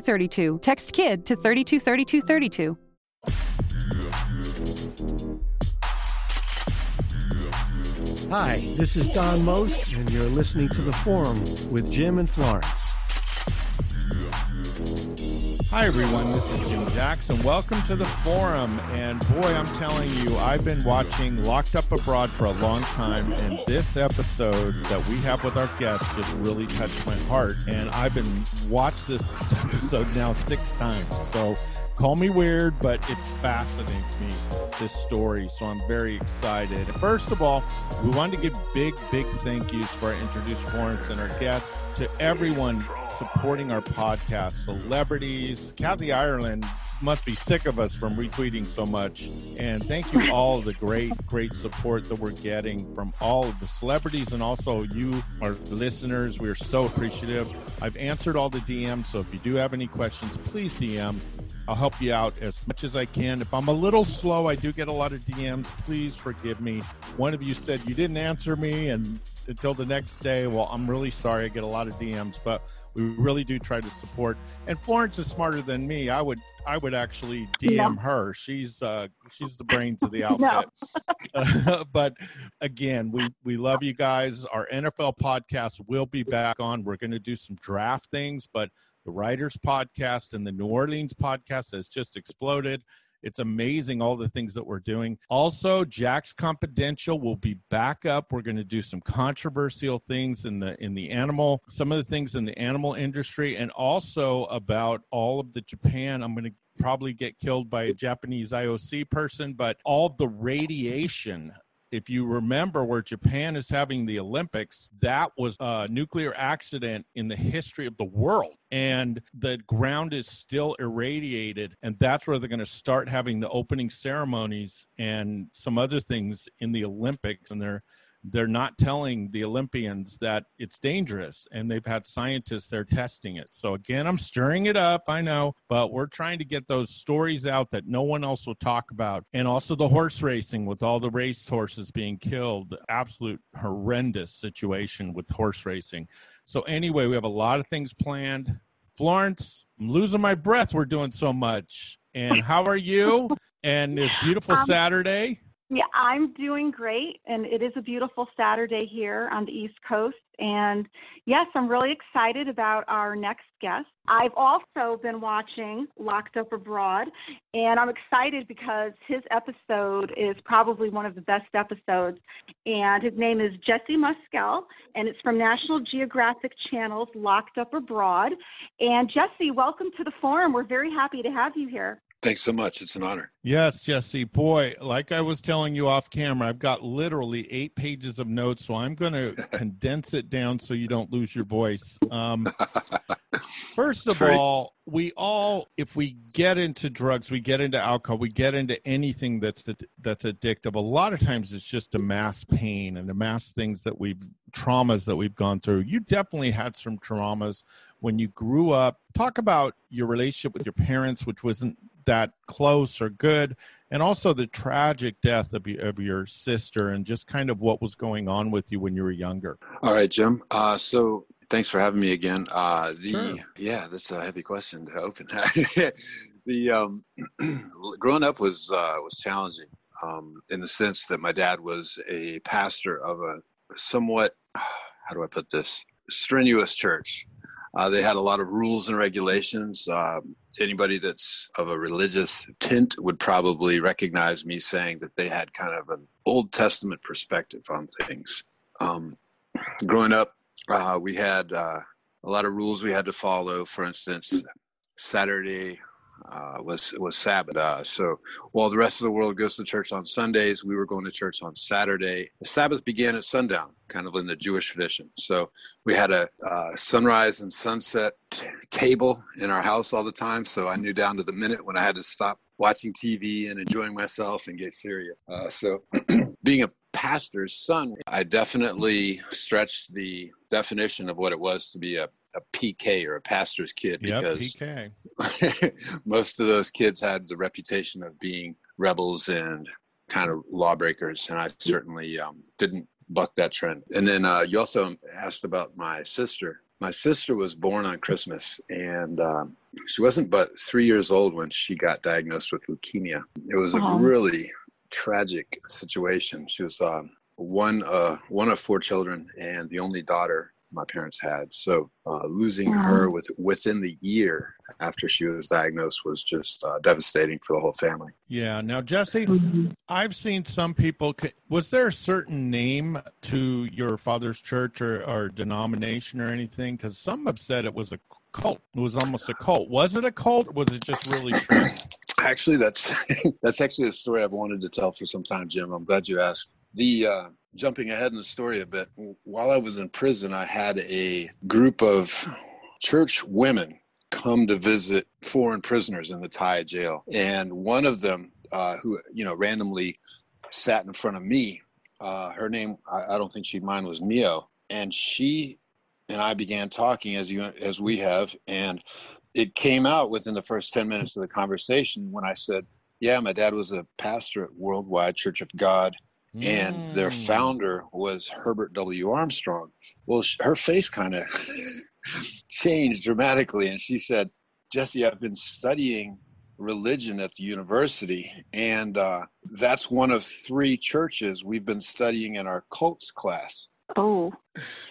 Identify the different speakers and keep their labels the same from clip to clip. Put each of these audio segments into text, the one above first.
Speaker 1: 323232. Text KID to 323232.
Speaker 2: Hi, this is Don Most, and you're listening to The Forum with Jim and Florence.
Speaker 3: Hi, everyone. This is Jim Jackson. Welcome to the forum. And boy, I'm telling you, I've been watching Locked Up Abroad for a long time. And this episode that we have with our guest just really touched my heart. And I've been watched this episode now six times. So call me weird, but it fascinates me, this story. So I'm very excited. First of all, we wanted to give big, big thank yous for our introduced Florence and our guests to everyone supporting our podcast, celebrities. Kathy Ireland must be sick of us from retweeting so much. And thank you all the great, great support that we're getting from all of the celebrities and also you, our listeners. We are so appreciative. I've answered all the DMs, so if you do have any questions, please DM. I'll help you out as much as I can. If I'm a little slow, I do get a lot of DMs. Please forgive me. One of you said you didn't answer me and until the next day. Well, I'm really sorry. I get a lot of DMs, but we really do try to support. And Florence is smarter than me. I would I would actually DM
Speaker 4: No.
Speaker 3: her. She's uh she's the brains of the outfit. Uh, but again, we we love you guys. Our NFL podcast will be back on. We're going to do some draft things, but the Writers podcast and the New Orleans podcast has just exploded. It's amazing all the things that we're doing. Also, Jack's Confidential will be back up. We're going to do some controversial things in the in the animal, some of the things in the animal industry, and also about all of the Japan. I'm going to probably get killed by a Japanese IOC person, but all the radiation if you remember where Japan is having the Olympics, that was a nuclear accident in the history of the world. And the ground is still irradiated. And that's where they're going to start having the opening ceremonies and some other things in the Olympics. And they're they're not telling the Olympians that it's dangerous, and they've had scientists there testing it. So, again, I'm stirring it up, I know, but we're trying to get those stories out that no one else will talk about. And also the horse racing with all the race horses being killed. Absolute horrendous situation with horse racing. So, anyway, we have a lot of things planned. Florence, I'm losing my breath. We're doing so much. And how are you? And this beautiful
Speaker 4: Um,
Speaker 3: Saturday.
Speaker 4: Yeah, I'm doing great, and it is a beautiful Saturday here on the East Coast. And yes, I'm really excited about our next guest. I've also been watching Locked Up Abroad, and I'm excited because his episode is probably one of the best episodes. And his name is Jesse Muskell, and it's from National Geographic Channel's Locked Up Abroad. And Jesse, welcome to the forum. We're very happy to have you here.
Speaker 5: Thanks so much. It's an honor.
Speaker 3: Yes, Jesse. Boy, like I was telling you off camera, I've got literally eight pages of notes, so I'm going to condense it down so you don't lose your voice. Um, first of all, we all, if we get into drugs, we get into alcohol, we get into anything that's that's addictive. A lot of times, it's just a mass pain and a mass things that we've traumas that we've gone through. You definitely had some traumas when you grew up. Talk about your relationship with your parents, which wasn't that close or good, and also the tragic death of, of your sister and just kind of what was going on with you when you were younger.
Speaker 5: All right, Jim. Uh, so thanks for having me again. Uh, the sure. yeah, that's a heavy question to open. the um, growing up was uh, was challenging um, in the sense that my dad was a pastor of a somewhat how do I put this strenuous church. Uh, they had a lot of rules and regulations. Um, anybody that's of a religious tint would probably recognize me saying that they had kind of an Old Testament perspective on things. Um, growing up, uh, we had uh, a lot of rules we had to follow. For instance, Saturday uh, was was Sabbath. Uh, so while the rest of the world goes to church on Sundays, we were going to church on Saturday. The Sabbath began at sundown, kind of in the Jewish tradition. So we had a uh, sunrise and sunset t- table in our house all the time. So I knew down to the minute when I had to stop watching TV and enjoying myself and get serious. Uh, so being a pastor's son, I definitely stretched the definition of what it was to be a a PK or a pastor's kid
Speaker 3: because
Speaker 5: yep, most of those kids had the reputation of being rebels and kind of lawbreakers, and I certainly um, didn't buck that trend. And then uh, you also asked about my sister. My sister was born on Christmas, and um, she wasn't but three years old when she got diagnosed with leukemia. It was a really tragic situation. She was um, one uh, one of four children and the only daughter my parents had. So uh, losing wow. her with within the year after she was diagnosed was just uh, devastating for the whole family.
Speaker 3: Yeah. Now, Jesse, mm-hmm. I've seen some people. Was there a certain name to your father's church or, or denomination or anything? Because some have said it was a cult. It was almost a cult. Was it a cult? was it just really true?
Speaker 5: Actually, that's that's actually a story I've wanted to tell for some time, Jim. I'm glad you asked. The uh, jumping ahead in the story a bit, while I was in prison, I had a group of church women come to visit foreign prisoners in the Thai jail, and one of them, uh, who you know randomly sat in front of me, uh, her name I, I don't think she'd mind was Mio, and she and I began talking as you as we have, and it came out within the first ten minutes of the conversation when I said, "Yeah, my dad was a pastor at Worldwide Church of God." And their mm. founder was Herbert W. Armstrong. Well, her face kind of changed dramatically, and she said, "Jesse, I've been studying religion at the university, and uh, that's one of three churches we've been studying in our cults class."
Speaker 4: Oh,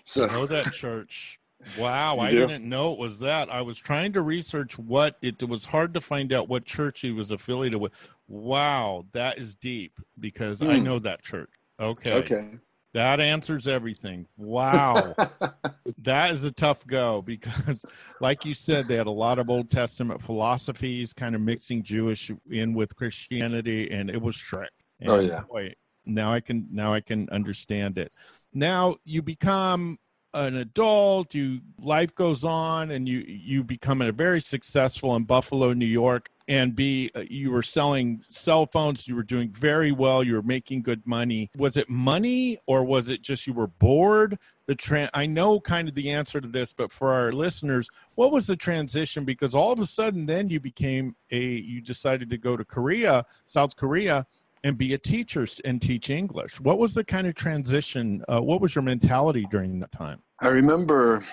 Speaker 3: so I know that church. Wow, I didn't know it was that. I was trying to research what it, it was hard to find out what church he was affiliated with. Wow, that is deep because mm. I hmm. know that church. Okay.
Speaker 5: Okay.
Speaker 3: That answers everything. Wow. that is a tough go because, like you said, they had a lot of Old Testament philosophies, kind of mixing Jewish in with Christianity, and it was Shrek. And
Speaker 5: oh yeah.
Speaker 3: Boy, now I can now I can understand it. Now you become an adult you life goes on and you you become a very successful in buffalo new york and b uh, you were selling cell phones you were doing very well you were making good money was it money or was it just you were bored the tra- i know kind of the answer to this but for our listeners what was the transition because all of a sudden then you became a you decided to go to korea south korea and be a teacher and teach English. What was the kind of transition? Uh, what was your mentality during that time?
Speaker 5: I remember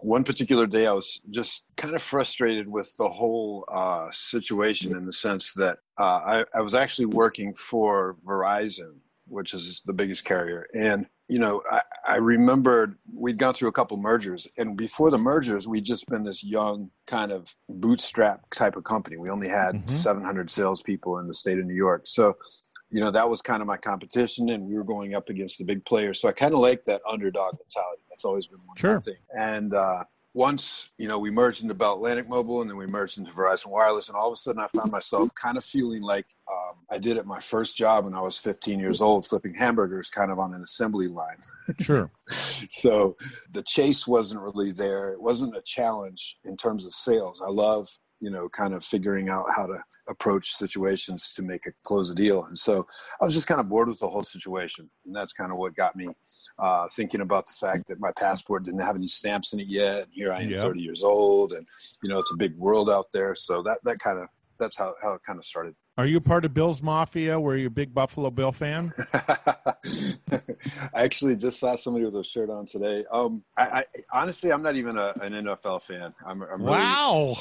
Speaker 5: one particular day I was just kind of frustrated with the whole uh, situation in the sense that uh, I, I was actually working for Verizon, which is the biggest carrier. And, you know, I, I remembered we'd gone through a couple mergers. And before the mergers, we'd just been this young kind of bootstrap type of company. We only had mm-hmm. 700 salespeople in the state of New York. So you know that was kind of my competition and we were going up against the big players. So i kind of like that underdog mentality. That's always been one
Speaker 3: sure.
Speaker 5: thing. And uh, once you know we merged into bell atlantic mobile and then we merged into verizon wireless and all of a sudden i found myself kind of feeling like um, i did at my first job when i was 15 years old flipping hamburgers kind of on an assembly line.
Speaker 3: Sure.
Speaker 5: So the chase wasn't really there. It wasn't a challenge in terms of sales. I love you know, kind of figuring out how to approach situations to make a close a deal. And so I was just kind of bored with the whole situation. And that's kind of what got me uh, thinking about the fact that my passport didn't have any stamps in it yet. And here I am, yep. 30 years old, and, you know, it's a big world out there. So that, that kind of that's how how it kind of started.
Speaker 3: Are you part of Bill's Mafia? Were you a big Buffalo Bill fan?
Speaker 5: I actually just saw somebody with a shirt on today. Um, I, I honestly, I'm not even a, an NFL fan. I'm, I'm really,
Speaker 3: wow.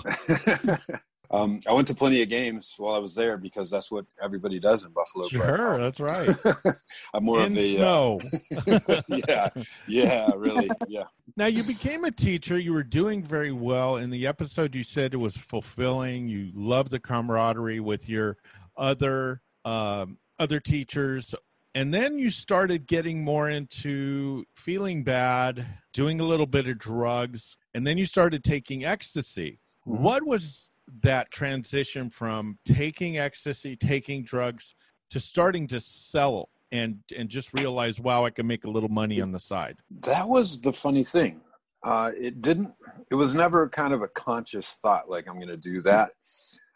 Speaker 5: um, I went to plenty of games while I was there because that's what everybody does in Buffalo.
Speaker 3: Sure, that's right.
Speaker 5: I'm more
Speaker 3: in
Speaker 5: of a
Speaker 3: snow.
Speaker 5: Uh, yeah, yeah, really, yeah.
Speaker 3: Now you became a teacher. You were doing very well. In the episode, you said it was fulfilling. You loved the camaraderie with your other um, other teachers, and then you started getting more into feeling bad, doing a little bit of drugs, and then you started taking ecstasy.
Speaker 5: Mm-hmm.
Speaker 3: What was that transition from taking ecstasy, taking drugs, to starting to sell and and just realize, wow, I can make a little money on the side?
Speaker 5: That was the funny thing. Uh, it didn't. It was never kind of a conscious thought, like I'm going to do that.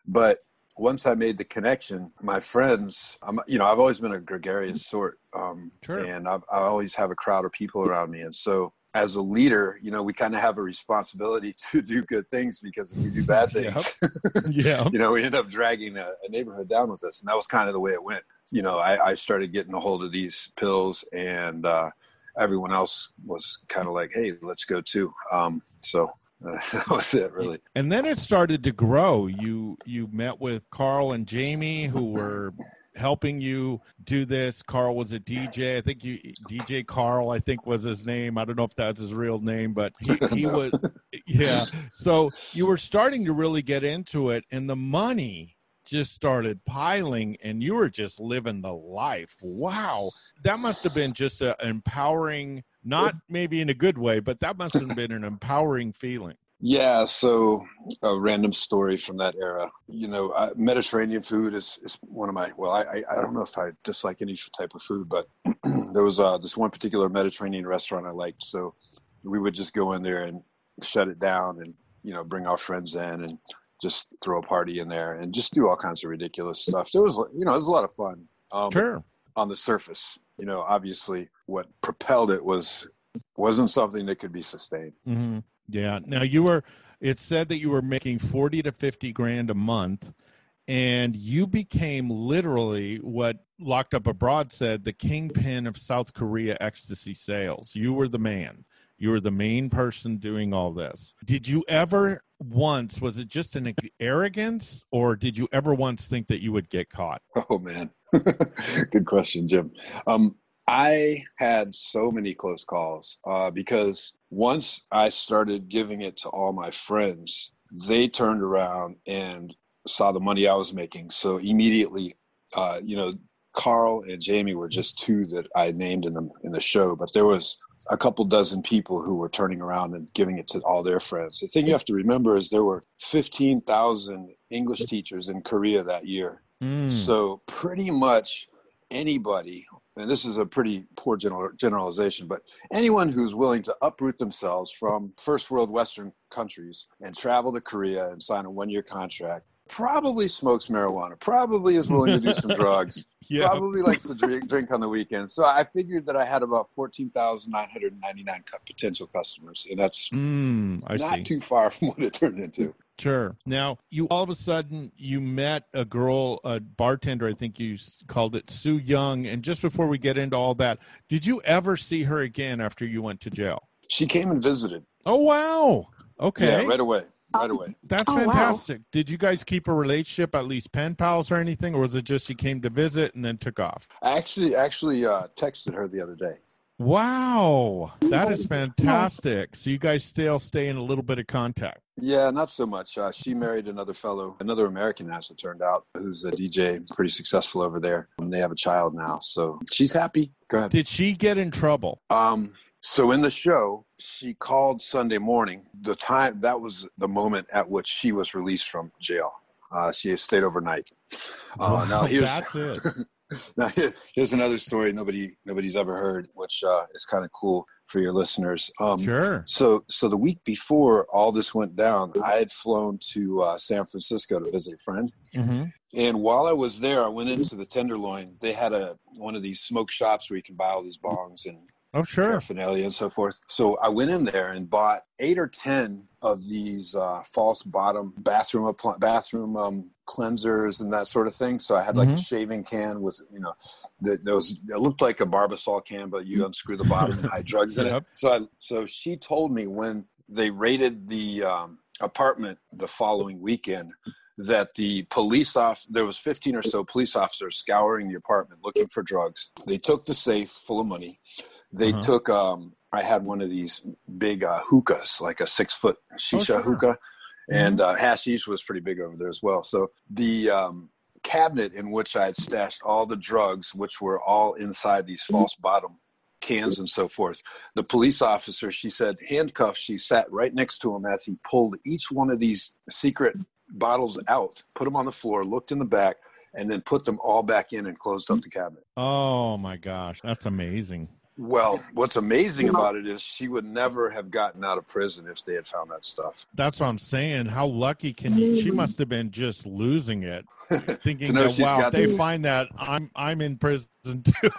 Speaker 5: But once I made the connection, my friends, I'm, you know, I've always been a gregarious sort, um,
Speaker 3: Sure.
Speaker 5: and I've, I always have a crowd of people around me, and so as a leader, you know, we kind of have a responsibility to do good things because if we do bad things,
Speaker 3: Yeah.
Speaker 5: you know, we end up dragging a, a neighborhood down with us. And that was kind of the way it went. You know, I, I started getting a hold of these pills and uh, everyone else was kind of like, hey, let's go too. Um, so uh, that was it, really.
Speaker 3: and then it started to grow you you met with carl and jamie who were helping you do this. Carl was a dj i think you dj carl i think was his name. I don't know if that's his real name but he, he was yeah. So you were starting to really get into it and the money just started piling and you were just living the life. Wow. That must have been just an empowering not maybe in a good way but that must have been an empowering feeling
Speaker 5: Yeah, so a random story from that era. You know, uh, Mediterranean food is, is one of my, well, I, I don't know if I dislike any type of food, but there was uh, this one particular Mediterranean restaurant I liked. So we would just go in there and shut it down and, you know, bring our friends in and just throw a party in there and just do all kinds of ridiculous stuff. There was, you know, it was a lot of fun. Um,
Speaker 3: sure
Speaker 5: on the surface. You know, obviously what propelled it was wasn't something that could be sustained.
Speaker 3: hmm Yeah. Now you were. It said that you were making forty to fifty grand a month, and you became literally what Locked Up Abroad said the kingpin of South Korea ecstasy sales. You were the man. You were the main person doing all this. Did you ever once? Was it just an arrogance, or did you ever once think that you would get caught?
Speaker 5: Oh man, good question, Jim. Um, I had so many close calls uh, because once I started giving it to all my friends, they turned around and saw the money I was making. So immediately, uh, you know, Carl and Jamie were just two that I named in the in the show, but there was a couple dozen people who were turning around and giving it to all their friends. The thing you have to remember is there were 15,000 English teachers in Korea that year.
Speaker 3: Mm.
Speaker 5: So pretty much anybody, and this is a pretty poor general, generalization, but anyone who's willing to uproot themselves from first world Western countries and travel to Korea and sign a one year contract probably smokes marijuana, probably is willing to do some drugs,
Speaker 3: Yeah.
Speaker 5: probably likes to drink, drink on the weekend. So I figured that I had about 14,999 cu- potential customers, and that's
Speaker 3: Mm, I
Speaker 5: not
Speaker 3: see.
Speaker 5: too far from what it turned into.
Speaker 3: Sure. Now, you all of a sudden you met a girl, a bartender. I think you called it Sue Young. And just before we get into all that, did you ever see her again after you went to jail?
Speaker 5: She came and visited.
Speaker 3: Oh wow. Okay.
Speaker 5: Yeah, right away. Right away.
Speaker 3: That's
Speaker 4: Oh, wow.
Speaker 3: fantastic. Did you guys keep a relationship, at least pen pals or anything, or was it just she came to visit and then took off?
Speaker 5: I actually actually uh, texted her the other day.
Speaker 3: Wow, that is fantastic. So you guys still stay in a little bit of contact.
Speaker 5: Yeah, not so much. Uh, she married another fellow, another American, as it turned out, who's a DJ, pretty successful over there. And they have a child now, so she's happy. Go ahead.
Speaker 3: Did she get in trouble?
Speaker 5: Um, so in the show, she called Sunday morning. The time that was the moment at which she was released from jail. Uh, she stayed overnight. Uh, now
Speaker 3: Wow,
Speaker 5: here's
Speaker 3: that's it.
Speaker 5: now here's another story nobody nobody's ever heard, which uh, is kind of cool for your listeners. Um,
Speaker 3: Sure.
Speaker 5: So so the week before all this went down, I had flown to uh, San Francisco to visit a friend.
Speaker 3: hmm
Speaker 5: And while I was there, I went into the Tenderloin. They had a one of these smoke shops where you can buy all these bongs and
Speaker 3: Oh, sure.
Speaker 5: paraphernalia and so forth. So I went in there and bought eight or ten of these uh, false bottom bathroom bathroom um, cleansers and that sort of thing. So I had like
Speaker 3: Mhm.
Speaker 5: a shaving can with, you know, that was it looked like a Barbasol can, but you unscrew the bottom and hide drugs in
Speaker 3: Yep.
Speaker 5: it. So I, so she told me when they raided the um, apartment the following weekend that the police off there was 15 or so police officers scouring the apartment looking for drugs. They took the safe full of money. They
Speaker 3: Uh-huh.
Speaker 5: took um, I had one of these big uh, hookahs, like a six foot shisha
Speaker 3: sure.
Speaker 5: hookah, and uh, hashish was pretty big over there as well. So the um, cabinet in which I had stashed all the drugs, which were all inside these false bottom cans and so forth. The police officer, she said, handcuffed, she sat right next to him as he pulled each one of these secret bottles out, put them on the floor, looked in the back, and then put them all back in and closed up the cabinet.
Speaker 3: Oh my gosh, that's amazing.
Speaker 5: Well, what's amazing about it is she would never have gotten out of prison if they had found that stuff.
Speaker 3: That's what I'm saying. How lucky can you? She must have been just losing it, thinking
Speaker 5: To
Speaker 3: that wow, if they
Speaker 5: this-
Speaker 3: find that I'm I'm in prison too.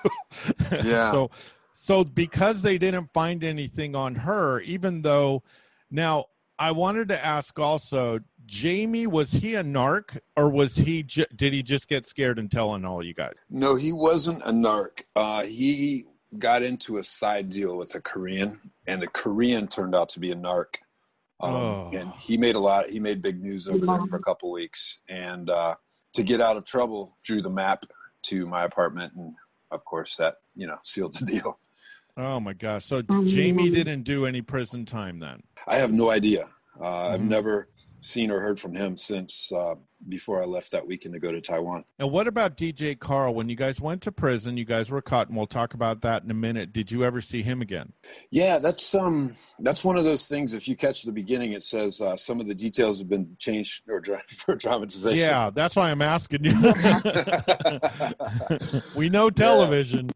Speaker 5: Yeah.
Speaker 3: so so because they didn't find anything on her, even though now I wanted to ask also, Jamie, was he a narc or was he? Ju- did he just get scared and tell on all you guys?
Speaker 5: No, he wasn't a narc. Uh, he got into a side deal with a Korean, and the Korean turned out to be a narc. Um,
Speaker 3: Oh.
Speaker 5: And he made a lot. He made big news over there for a couple weeks. And uh, to get out of trouble, drew the map to my apartment, and of course that you know sealed the deal.
Speaker 3: Oh my gosh! So Jamie didn't do any prison time then.
Speaker 5: I have no idea. Uh, I've
Speaker 3: Mhm.
Speaker 5: never seen or heard from him since uh, before I left that weekend to go to Taiwan.
Speaker 3: Now, what about DJ Carl? When you guys went to prison, you guys were caught, and we'll talk about that in a minute. Did you ever see him again?
Speaker 5: Yeah, that's um that's one of those things. If you catch the beginning, it says uh, some of the details have been changed or dra- for dramatization.
Speaker 3: Yeah, that's why I'm asking you. we know television.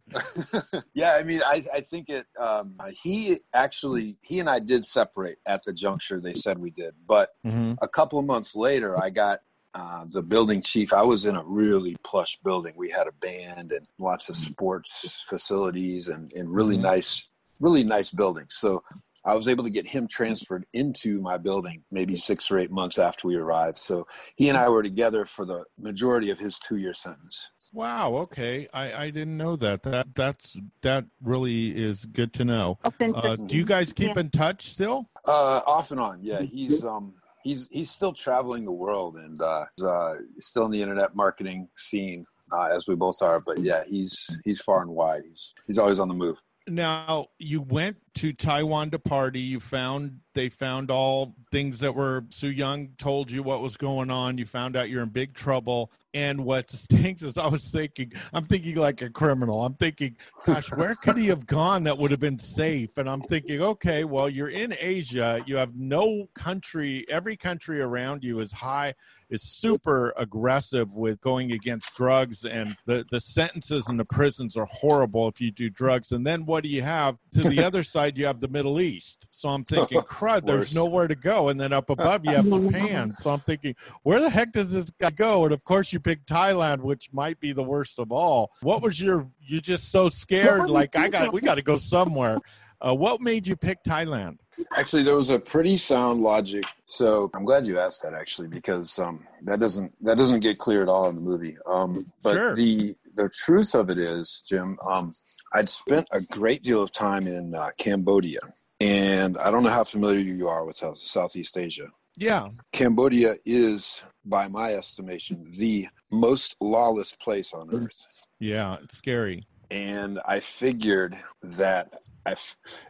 Speaker 5: yeah, I mean, I I think it. Um, he actually he and I did separate at the juncture they said we did, but
Speaker 3: Mhm.
Speaker 5: a couple of months later, I got. Uh, the building chief. I was in a really plush building. We had a band and lots of sports facilities and, and really
Speaker 3: Mhm.
Speaker 5: nice, really nice buildings. So I was able to get him transferred into my building maybe six or eight months after we arrived. So he and I were together for the majority of his two year sentence.
Speaker 3: Wow. Okay, I, I didn't know that. That that's that really is good to know. Uh, do you guys keep
Speaker 4: Yeah.
Speaker 3: in touch still?
Speaker 5: Uh, off and on, yeah. He's um he's he's still traveling the world and uh, uh still in the internet marketing scene uh, as we both are. But yeah, he's he's far and wide. He's he's always on the move.
Speaker 3: Now you went to Taiwan to party. You found they found all things that were Su Young told you what was going on. You found out you're in big trouble. And what stinks is I was thinking, I'm thinking like a criminal. I'm thinking, gosh, where could he have gone that would have been safe? And I'm thinking, okay, well, you're in Asia. You have no country. Every country around you is high, is super aggressive with going against drugs, and the the sentences in the prisons are horrible if you do drugs. And then what do you have to the other side? You have the Middle East. So I'm thinking, crud, there's nowhere to go. And then up above you have Japan. So I'm thinking, where the heck does this guy go? And of course, you pick Thailand, which might be the worst of all. What was your? You just so scared, like I got, we got to go somewhere. Uh, what made you pick Thailand?
Speaker 5: Actually, there was a pretty sound logic. So I'm glad you asked that actually because um, that doesn't that doesn't get clear at all in the movie. Um, but
Speaker 3: Sure.
Speaker 5: the the truth of it is, Jim, um, I'd spent a great deal of time in uh, Cambodia, and I don't know how familiar you are with Southeast Asia.
Speaker 3: Yeah,
Speaker 5: Cambodia is, by my estimation, the most lawless place on earth.
Speaker 3: yeah, it's scary.
Speaker 5: And I figured that I,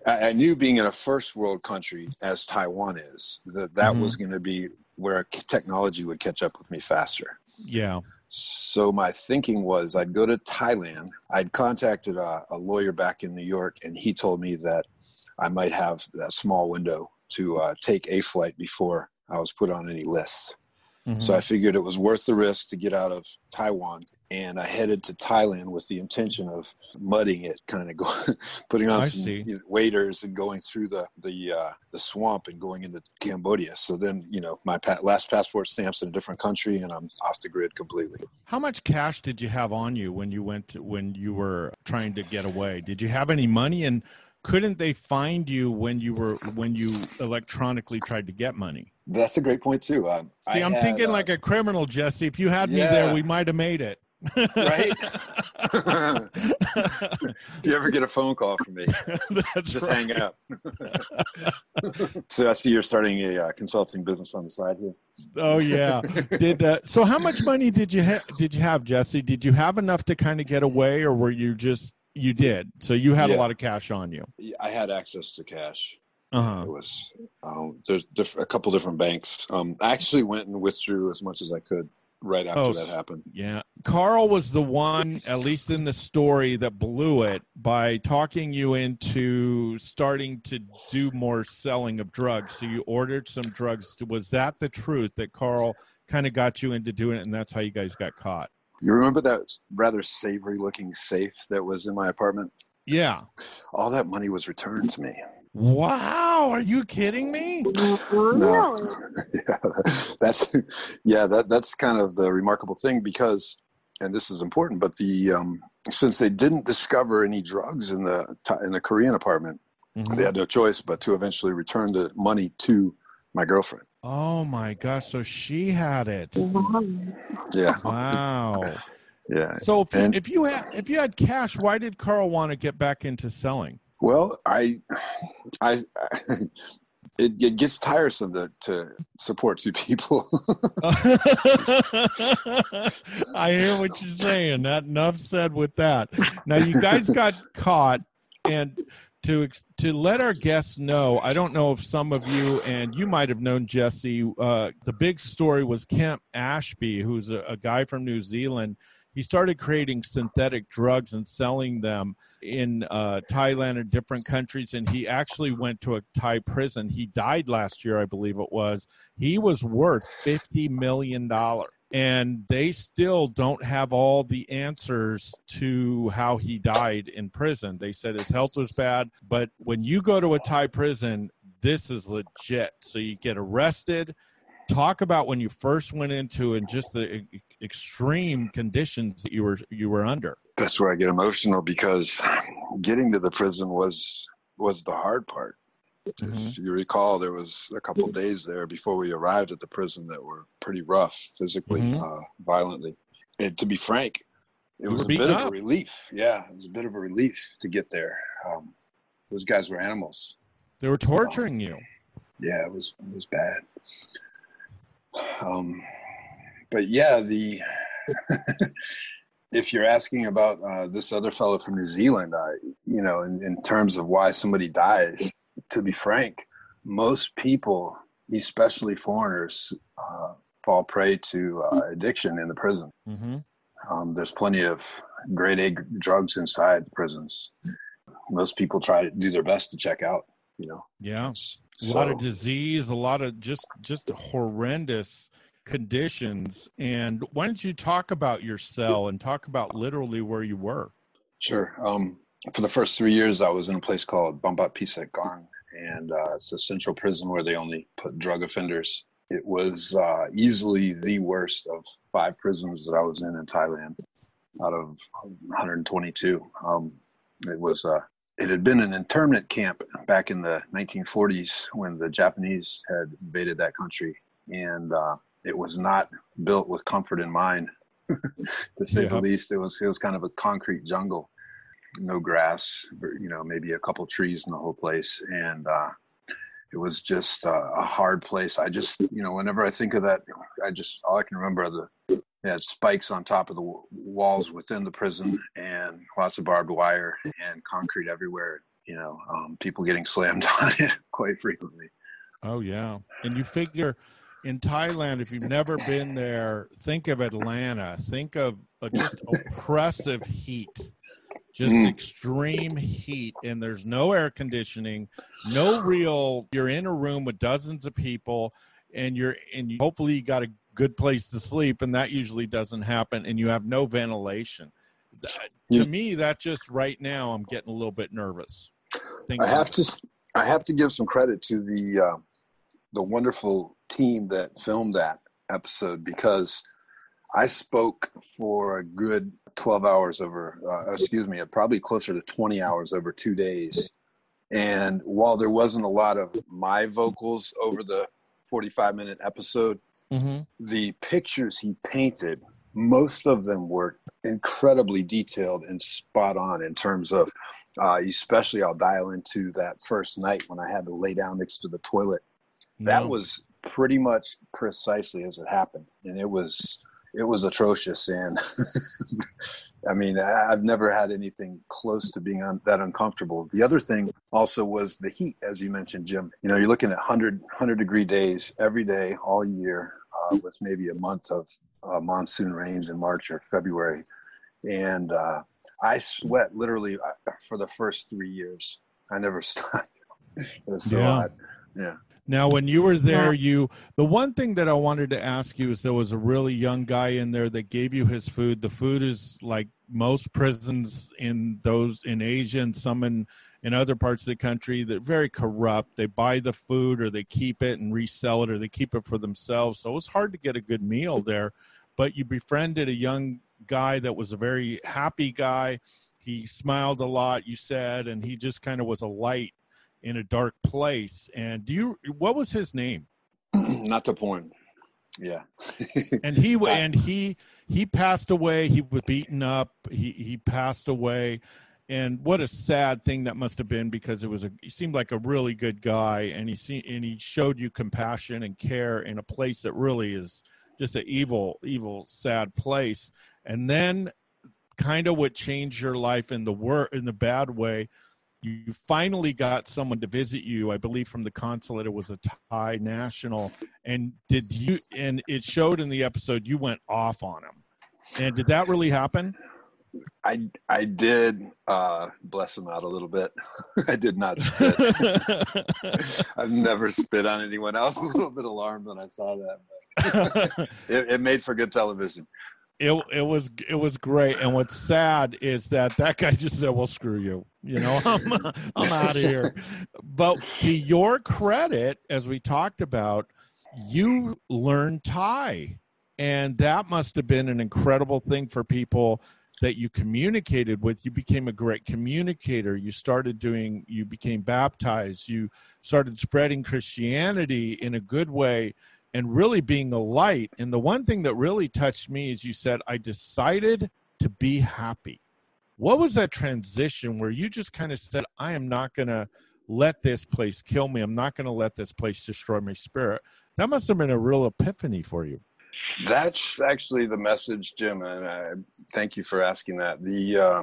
Speaker 5: I knew being in a first world country as Taiwan is, that that
Speaker 3: Mhm.
Speaker 5: was going to be where technology would catch up with me faster.
Speaker 3: Yeah.
Speaker 5: So my thinking was I'd go to Thailand. I'd contacted a, a lawyer back in New York, and he told me that I might have that small window to uh, take a flight before I was put on any lists.
Speaker 3: Mm-hmm.
Speaker 5: So I figured it was worth the risk to get out of Taiwan. And I headed to Thailand with the intention of mudding it, kind of going, putting on
Speaker 3: I
Speaker 5: some you know, waders and going through the the uh, the swamp and going into Cambodia. So then, you know, my pa- last passport stamps in a different country, and I'm off the grid completely.
Speaker 3: How much cash did you have on you when you went to, when you were trying to get away? Did you have any money and couldn't they find you when you were when you electronically tried to get money?
Speaker 5: That's a great point too. Um,
Speaker 3: See,
Speaker 5: I
Speaker 3: I'm
Speaker 5: had,
Speaker 3: thinking
Speaker 5: uh,
Speaker 3: like a criminal, Jesse. If you had me there, we might have made it.
Speaker 5: Right. you ever get a phone call from me,
Speaker 3: That's
Speaker 5: just
Speaker 3: right.
Speaker 5: hang up. so I see you're starting a uh, consulting business on the side here.
Speaker 3: Oh yeah. Did uh, so? How much money did you ha- did you have, Jesse? Did you have enough to kind of get away, or were you just you did? So you had a lot of cash on you.
Speaker 5: I had access to cash.
Speaker 3: Uh huh.
Speaker 5: It was um, there's diff- a couple different banks. Um, I actually went and withdrew as much as I could right oh, after
Speaker 3: Oh,
Speaker 5: that happened.
Speaker 3: Yeah. Carl was the one, at least in the story, that blew it by talking you into starting to do more selling of drugs. So you ordered some drugs. Was that the truth that Carl kind of got you into doing it, and that's how you guys got caught?
Speaker 5: You remember that rather savory looking safe that was in my apartment?
Speaker 3: Yeah.
Speaker 5: All that money was returned to me.
Speaker 3: Wow. Are you kidding me?
Speaker 5: No. yeah, that's yeah, that that's kind of the remarkable thing because, and this is important, but the um, since they didn't discover any drugs in the in the Korean apartment,
Speaker 3: Mhm.
Speaker 5: they had no choice but to eventually return the money to my girlfriend.
Speaker 3: Oh my gosh. So she had it.
Speaker 5: Yeah,
Speaker 3: Wow.
Speaker 5: yeah.
Speaker 3: So if,
Speaker 5: And-
Speaker 3: if you had if you had cash, why did Carl want to get back into selling?
Speaker 5: Well, I, I, it, it gets tiresome to, to support two people.
Speaker 3: I hear what you're saying. That enough said with that. Now you guys got caught, and to to let our guests know, I don't know if some of you and you might have known Jesse. Uh, the big story was Kemp Ashby, who's a, a guy from New Zealand. He started creating synthetic drugs and selling them in uh, Thailand and different countries. And he actually went to a Thai prison. He died last year, I believe it was. He was worth fifty million dollars, and they still don't have all the answers to how he died in prison. They said his health was bad, but when you go to a Thai prison, this is legit. So you get arrested. Talk about when you first went into and just the extreme conditions that you were you were under.
Speaker 5: That's where I get emotional because getting to the prison was was the hard part. If you recall, there was a couple days there before we arrived at the prison that were pretty rough, physically,
Speaker 3: Mhm.
Speaker 5: uh, violently. And to be frank, it was a bit
Speaker 3: beaten
Speaker 5: of a relief. Yeah, it was a bit of a relief to get there. Um, those guys were animals.
Speaker 3: They were torturing you.
Speaker 5: Yeah, it was it was bad. Um, but yeah, the if you're asking about uh, this other fellow from New Zealand, I you know, in, in terms of why somebody dies, to be frank, most people, especially foreigners, uh, fall prey to uh, addiction in the prison.
Speaker 3: Mm-hmm.
Speaker 5: Um, there's plenty of grade A drugs inside prisons. Most people try to do their best to check out. You know,
Speaker 3: Yeah. a lot of disease, a lot of just just horrendous conditions. And why don't you talk about your cell and talk about literally where you were?
Speaker 5: Sure. Um, for the first three years, I was in a place called Bambat Pisek Gang, and uh, it's a central prison where they only put drug offenders. It was uh, easily the worst of five prisons that I was in in Thailand, out of 122. Um, it was. Uh, it had been an internment camp back in the 1940s when the Japanese had invaded that country, and uh, it was not built with comfort in mind, to say the least. It was it was kind of a concrete jungle no grass, you know, maybe a couple trees in the whole place. And uh, it was just uh, a hard place. I just, you know, whenever I think of that, I just, all I can remember are the, they had spikes on top of the w- walls within the prison and lots of barbed wire and concrete everywhere, you know, um, people getting slammed on it quite frequently.
Speaker 3: Oh yeah. And you figure in Thailand, if you've never been there, think of Atlanta. Think of uh, just oppressive heat, just
Speaker 5: Mm.
Speaker 3: extreme heat, and there's no air conditioning, no real. You're in a room with dozens of people, and you're and you, hopefully you got a good place to sleep, and that usually doesn't happen, and you have no ventilation. That- to me, that just right now, I'm getting a little bit nervous. Think
Speaker 5: I have
Speaker 3: it.
Speaker 5: to I have to give some credit to the uh, the wonderful team that filmed that episode because I spoke for a good 12 hours over uh, excuse me probably closer to 20 hours over two days and while there wasn't a lot of my vocals over the 45 minute episode.
Speaker 3: Mm-hmm.
Speaker 5: The pictures he painted, most of them were incredibly detailed and spot on in terms of, uh, especially I'll dial into that first night when I had to lay down next to the toilet. That was pretty much precisely as it happened, and it was it was atrocious. And I mean, I've never had anything close to being un- that uncomfortable. The other thing also was the heat, as you mentioned, Jim. You know, you're looking at 100 100 degree days every day all year, uh, with maybe a month of uh, monsoon rains in March or February, and uh, I sweat literally uh, for the first three years. I never stopped. It was so
Speaker 3: Yeah.
Speaker 5: hot. Yeah.
Speaker 3: Now, when you were there, you the one thing that I wanted to ask you is there was a really young guy in there that gave you his food. The food is like most prisons in those in Asia and some in in other parts of the country. They're very corrupt. They buy the food or they keep it and resell it or they keep it for themselves. So it was hard to get a good meal there. But you befriended a young guy that was a very happy guy. He smiled a lot, you said, and he just kind of was a light in a dark place. And do you what was his name?
Speaker 5: Not the porn. Yeah.
Speaker 3: And he and he he passed away. He was beaten up. He he passed away. And what a sad thing that must have been because it was a he seemed like a really good guy and he see, and he showed you compassion and care in a place that really is just an evil evil sad place. And then kind of what changed your life in the wor in the bad way you finally got someone to visit you i believe from the consulate it was a thai national and did you and it showed in the episode you went off on him and did that really happen
Speaker 5: I I did uh, bless him out a little bit. I did not spit. I've never spit on anyone. I was a little bit alarmed when I saw that. But it, it made for good television.
Speaker 3: It it was it was great. And what's sad is that that guy just said well screw you you know i'm i'm out of here. But to your credit as we talked about you learned thai. And that must have been an incredible thing for people that you communicated with. You became a great communicator. You started doing you became baptized. You started spreading christianity in a good way and really being a light. And the one thing that really touched me is you said, I decided to be happy. What was that transition where you just kind of said, I am not going to let this place kill me? I'm not going to let this place destroy my spirit. That must have been a real epiphany for you.
Speaker 5: That's actually the message, Jim, and I thank you for asking that. The uh,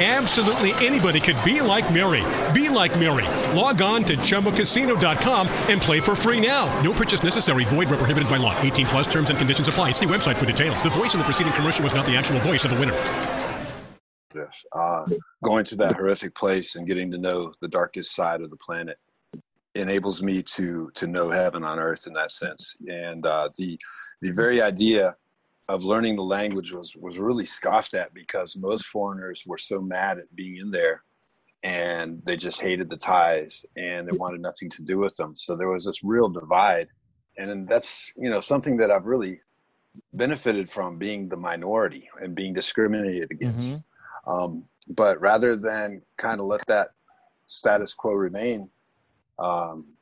Speaker 6: Absolutely anybody could be like Mary. Be like Mary. Log on to ChumbaCasino.com and play for free now. No purchase necessary. Void where prohibited by law. 18 plus terms and conditions apply. See website for details. The voice in the preceding commercial was not the actual voice of the winner.
Speaker 5: This, uh, going to that horrific place and getting to know the darkest side of the planet enables me to to know heaven on earth in that sense. And uh, the the very idea of learning the language was was really scoffed at because most foreigners were so mad at being in there and they just hated the Thais and they wanted nothing to do with them. So there was this real divide. And that's you know something that i've really benefited from being the minority and being discriminated against. Um, but rather than kind of let that status quo remain um,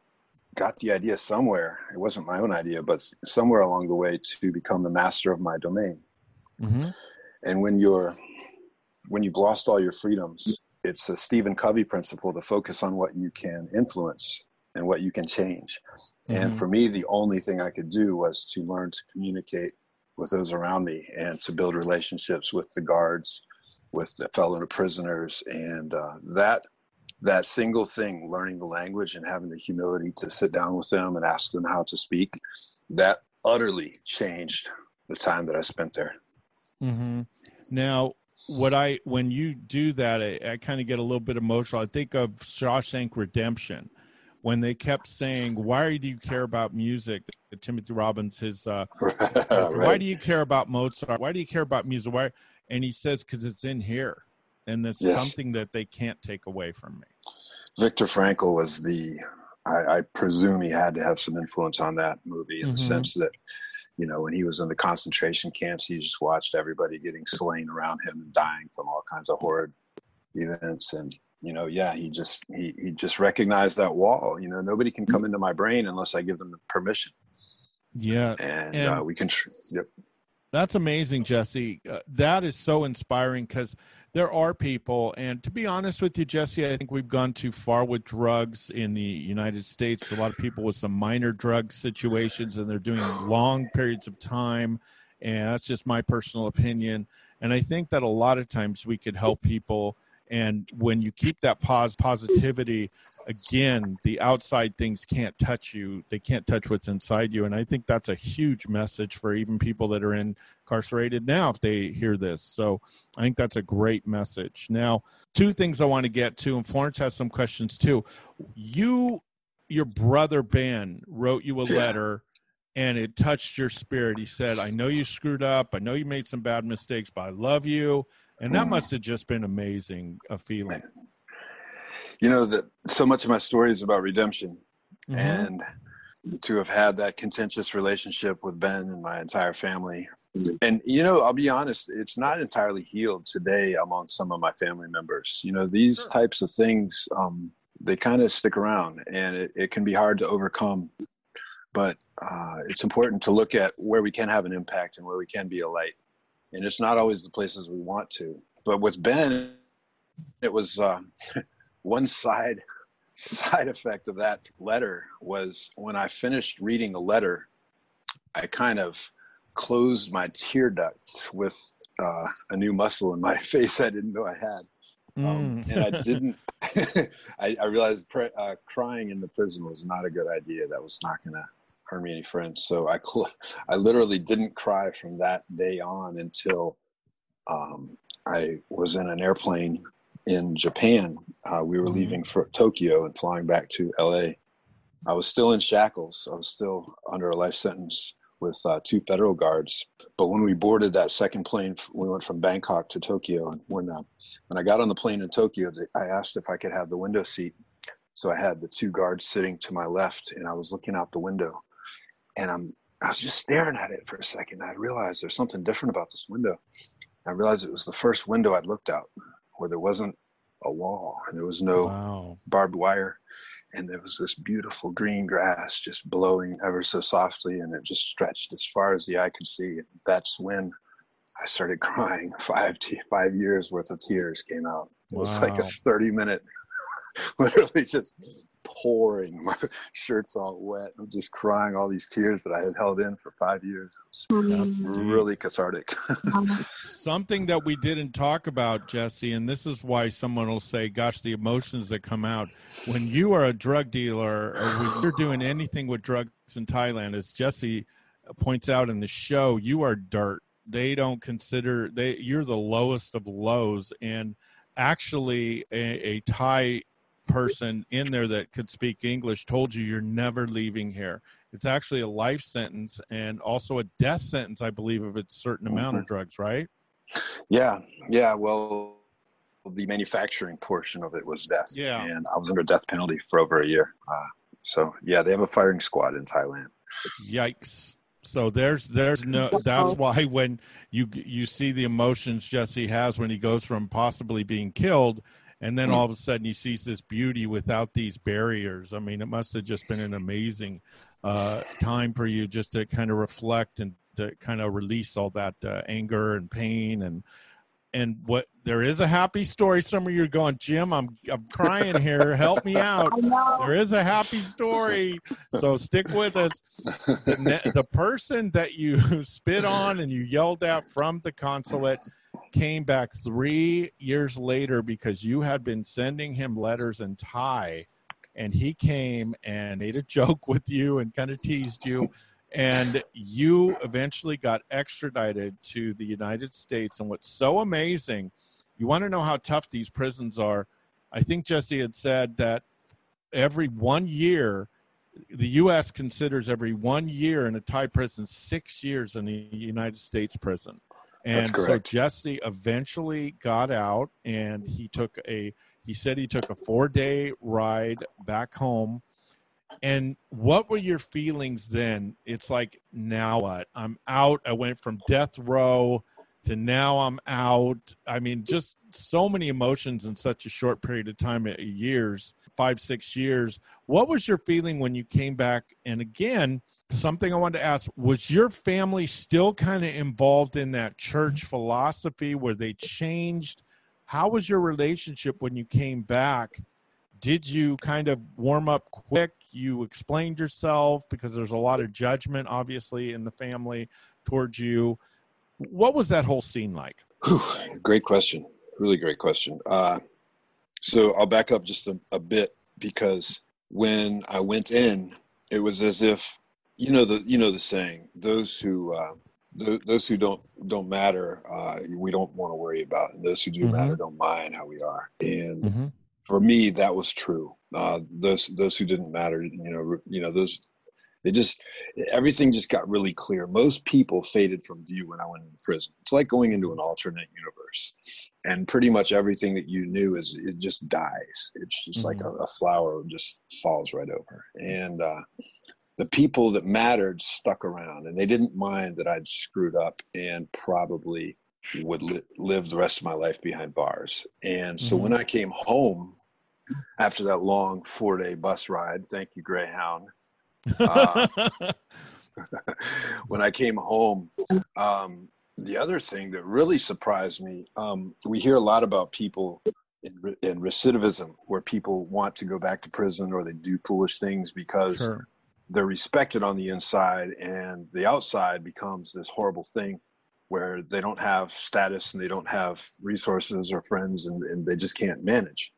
Speaker 5: got the idea somewhere it wasn't my own idea but somewhere along the way to become the master of my domain
Speaker 3: Mm-hmm.
Speaker 5: and when you're when you've lost all your freedoms it's a stephen covey principle to focus on what you can influence and what you can change and
Speaker 3: Mhm.
Speaker 5: for me the only thing i could do was to learn to communicate with those around me and to build relationships with the guards with the fellow prisoners and uh, that that single thing learning the language and having the humility to sit down with them and ask them how to speak that utterly changed the time that i spent there
Speaker 3: hmm Now, what I when you do that, I, I kind of get a little bit emotional. I think of Shawshank Redemption when they kept saying, "Why do you care about music?" Timothy Robbins, his uh, why do you care about Mozart? Why do you care about music? Why? And he says, "Because it's in here, and that's
Speaker 5: Yes.
Speaker 3: something that they can't take away from me."
Speaker 5: Viktor Frankl was the. I, I, presume he had to have some influence on that movie in mm-hmm. the sense that, you know, when he was in the concentration camps, he just watched everybody getting slain around him and dying from all kinds of horrid events. And you know, yeah, he just he he just recognized that wall. You know, nobody can come into my brain unless I give them permission.
Speaker 3: Yeah,
Speaker 5: and, and uh, we can. Yep.
Speaker 3: That's amazing, Jesse. Uh, that is so inspiring because there are people, and to be honest with you, Jesse, I think we've gone too far with drugs in the United States. A lot of people with some minor drug situations, and they're doing long periods of time. And that's just my personal opinion. And I think that a lot of times we could help people and when you keep that pos- positivity again the outside things can't touch you. They can't touch what's inside you. And i think that's a huge message for even people that are incarcerated now if they hear this. So i think that's a great message. Now two things i want to get to and florence has some questions too. You your brother ben wrote you a letter and it touched your spirit. He said i know you screwed up. I know you made some bad mistakes but i love you and that must have just been amazing a feeling.
Speaker 5: You know that so much of my story is about redemption. Mm-hmm. and to have had that contentious relationship with ben and my entire family. And you know i'll be honest it's not entirely healed today among some of my family members. You know these sure. types of things um, they kind of stick around and it, it, can be hard to overcome. But uh, it's important to look at where we can have an impact and where we can be a light and it's not always the places we want to. But with Ben, it was uh, one side side effect of that letter was when I finished reading the letter, I kind of closed my tear ducts with uh, a new muscle in my face I didn't know I had. Um, mm. and I didn't. I, I, realized pre- uh, crying in the prison was not a good idea. That was not going to earn me any friends. So I, cl- I literally didn't cry from that day on until um, I was in an airplane in Japan. Uh, we were mm-hmm. leaving for Tokyo and flying back to LA. I was still in shackles. I was still under a life sentence with uh, two federal guards. But when we boarded that second plane, we went from Bangkok to Tokyo. And when uh, when I got on the plane in Tokyo, I asked if I could have the window seat. So I had the two guards sitting to my left, and I was looking out the window and I'm I was just staring at it for a second. I realized there's something different about this window. I realized it was the first window I'd looked out where there wasn't a wall and there was no wow. barbed wire and there was this beautiful green grass just blowing ever so softly and it just stretched as far as the eye could see. And that's when I started crying. Five t- five years worth of tears came out. It wow. was like a 30 minute literally just pouring. My shirt's all wet. I'm just crying all these tears that I had held in for five years. Mm. That's really cathartic.
Speaker 3: Um, Something that we didn't talk about, Jesse, and this is why someone will say, gosh, the emotions that come out. When you are a drug dealer or when you're doing anything with drugs in Thailand, as Jesse points out in the show, you are dirt. They don't consider they you're the lowest of lows and actually a, a Thai person in there that could speak English told you you're never leaving here. It's actually a life sentence and also a death sentence, I believe, of a certain amount mm-hmm. of drugs, right?
Speaker 5: Yeah, yeah. Well, the manufacturing portion of it was death.
Speaker 3: Yeah.
Speaker 5: And I was under death penalty for over a year. Uh, so, yeah, they have a firing squad in Thailand.
Speaker 3: Yikes. So there's there's no that's why when you you see the emotions Jesse has when he goes from possibly being killed and then all of a sudden he sees this beauty without these barriers. I mean, it must have just been an amazing uh, time for you just to kind of reflect and to kind of release all that uh, anger and pain and and what there is a happy story. Some of you are going, Jim, I'm I'm crying here. Help me out. There is a happy story, so stick with us. The, the person that you spit on and you yelled at from the consulate came back three years later because you had been sending him letters in Thai, and he came and made a joke with you and kind of teased you. And you eventually got extradited to the United States. And what's so amazing, you want to know how tough these prisons are. I think Jesse had said that every one year, the U.S. considers every one year in a Thai prison six years in the United States prison And so Jesse eventually got out and he took a he said he took a 4-day ride back home. And what were your feelings then? It's like now what? I'm out. I went from death row to now I'm out. I mean, just so many emotions in such a short period of time, years, five, six years. What was your feeling when you came back? And again, something I wanted to ask was your family still kind of involved in that church philosophy where they changed? How was your relationship when you came back? Did you kind of warm up quick? You explained yourself because there's a lot of judgment, obviously, in the family towards you. What was that whole scene like?
Speaker 5: Whew, great question. Really great question. Uh, so I'll back up just a, a bit because when I went in, it was as if you know the you know the saying those who uh, th- those who don't don't matter uh, we don't want to worry about and those who do mm-hmm. matter don't mind how we are and mm-hmm. for me that was true uh, those those who didn't matter you know you know those they just everything just got really clear most people faded from view when i went into prison it's like going into an alternate universe and pretty much everything that you knew is it just dies it's just mm-hmm. like a, a, flower just falls right over and uh, the people that mattered stuck around and they didn't mind that I'd screwed up and probably would li- live the rest of my life behind bars. And so mm-hmm. when I came home after that long four day bus ride, thank you, Greyhound. Uh, when I came home, um, the other thing that really surprised me, um, we hear a lot about people in, in, recidivism where people want to go back to prison or they do foolish things because sure they're respected on the inside and the outside becomes this horrible thing where they don't have status and they don't have resources or friends and, and they just can't manage.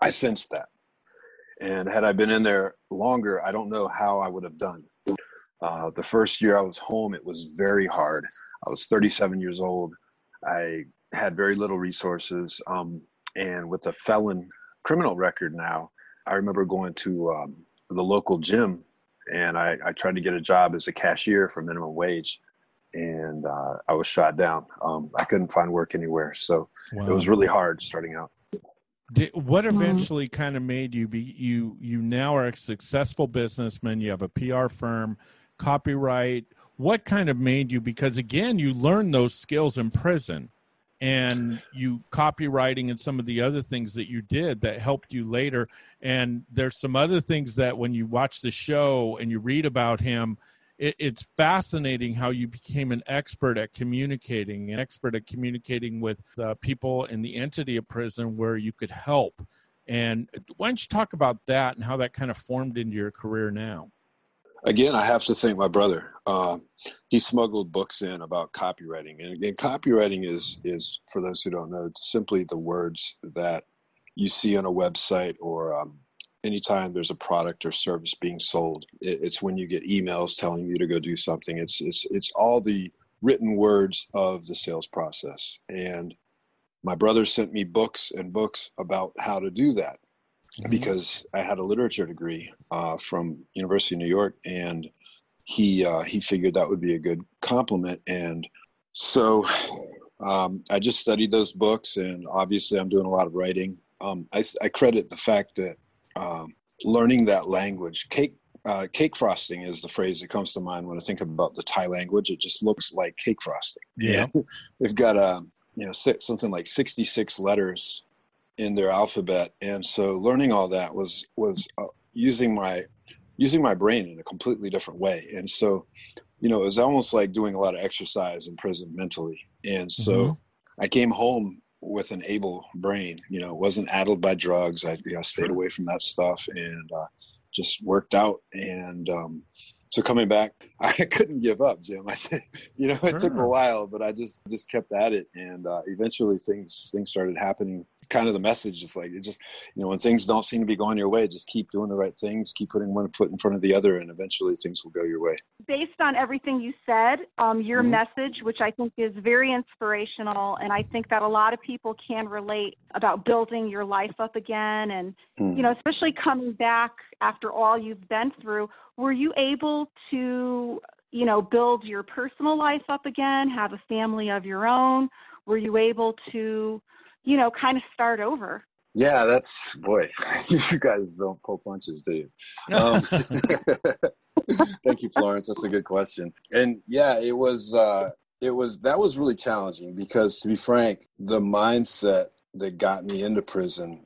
Speaker 5: I sensed that. And had i been in there longer i don't know how i would have done. Uh, the first year i was home it was very hard. I was 37 years old. I had very little resources. Um, and with a felon criminal record now i remember going to um, the local gym and I, I, tried to get a job as a cashier for minimum wage, and uh, I was shot down. Um, I couldn't find work anywhere, so wow. it was really hard starting out.
Speaker 3: Did, what mm-hmm. eventually mm-hmm. kind of made you be you? You now are a successful businessman. You have a PR firm, copyright. What kind of made you? Because again, you learned those skills in prison and you copywriting and some of the other things that you did that helped you later. And there's some other things that when you watch the show and you read about him it, it's fascinating how you became an expert at communicating an expert at communicating with uh, people in the entity of prison where you could help. And why don't you talk about that and how that kind of formed into your career now
Speaker 5: again, I have to thank my brother. Uh, he smuggled books in about copywriting, and again, copywriting is is for those who don't know simply the words that you see on a website or um, anytime there's a product or service being sold. It, it's when you get emails telling you to go do something. It's it's it's all the written words of the sales process, and my brother sent me books and books about how to do that mm-hmm. because I had a literature degree uh, from University of New York, and he uh, he figured that would be a good compliment, and so um, I just studied those books, and obviously I'm doing a lot of writing. Um, I, I, credit the fact that um, learning that language, cake uh, cake frosting is the phrase that comes to mind when I think about the Thai language. It just looks like cake frosting.
Speaker 3: Yeah,
Speaker 5: they've got a um, you know something like 66 letters in their alphabet. And so learning all that was was uh, using my using my brain in a completely different way. And so you know it was almost like doing a lot of exercise in prison mentally. And so mm-hmm. i came home with an able brain you know wasn't addled by drugs. I you know, stayed away from that stuff and uh, just worked out. And um, so coming back i couldn't give up jim i said you know it sure. took a while but i just just kept at it and uh, eventually things things started happening kind of the message. It's like it just you know when things don't seem to be going your way, just keep doing the right things, keep putting one foot in front of the other, and eventually things will go your way.
Speaker 4: Based on everything you said, um, your mm-hmm. message, which I think is very inspirational, and I think that a lot of people can relate about building your life up again, and mm-hmm. you know especially coming back after all you've been through. Were you able to you know, build your personal life up again, have a family of your own? Were you able to, you know, kind of start over?
Speaker 5: Yeah, that's boy. you guys don't pull punches, do you? Um, thank you, Florence. That's a good question. And yeah, it was. Uh, it was that was really challenging because, to be frank, the mindset that got me into prison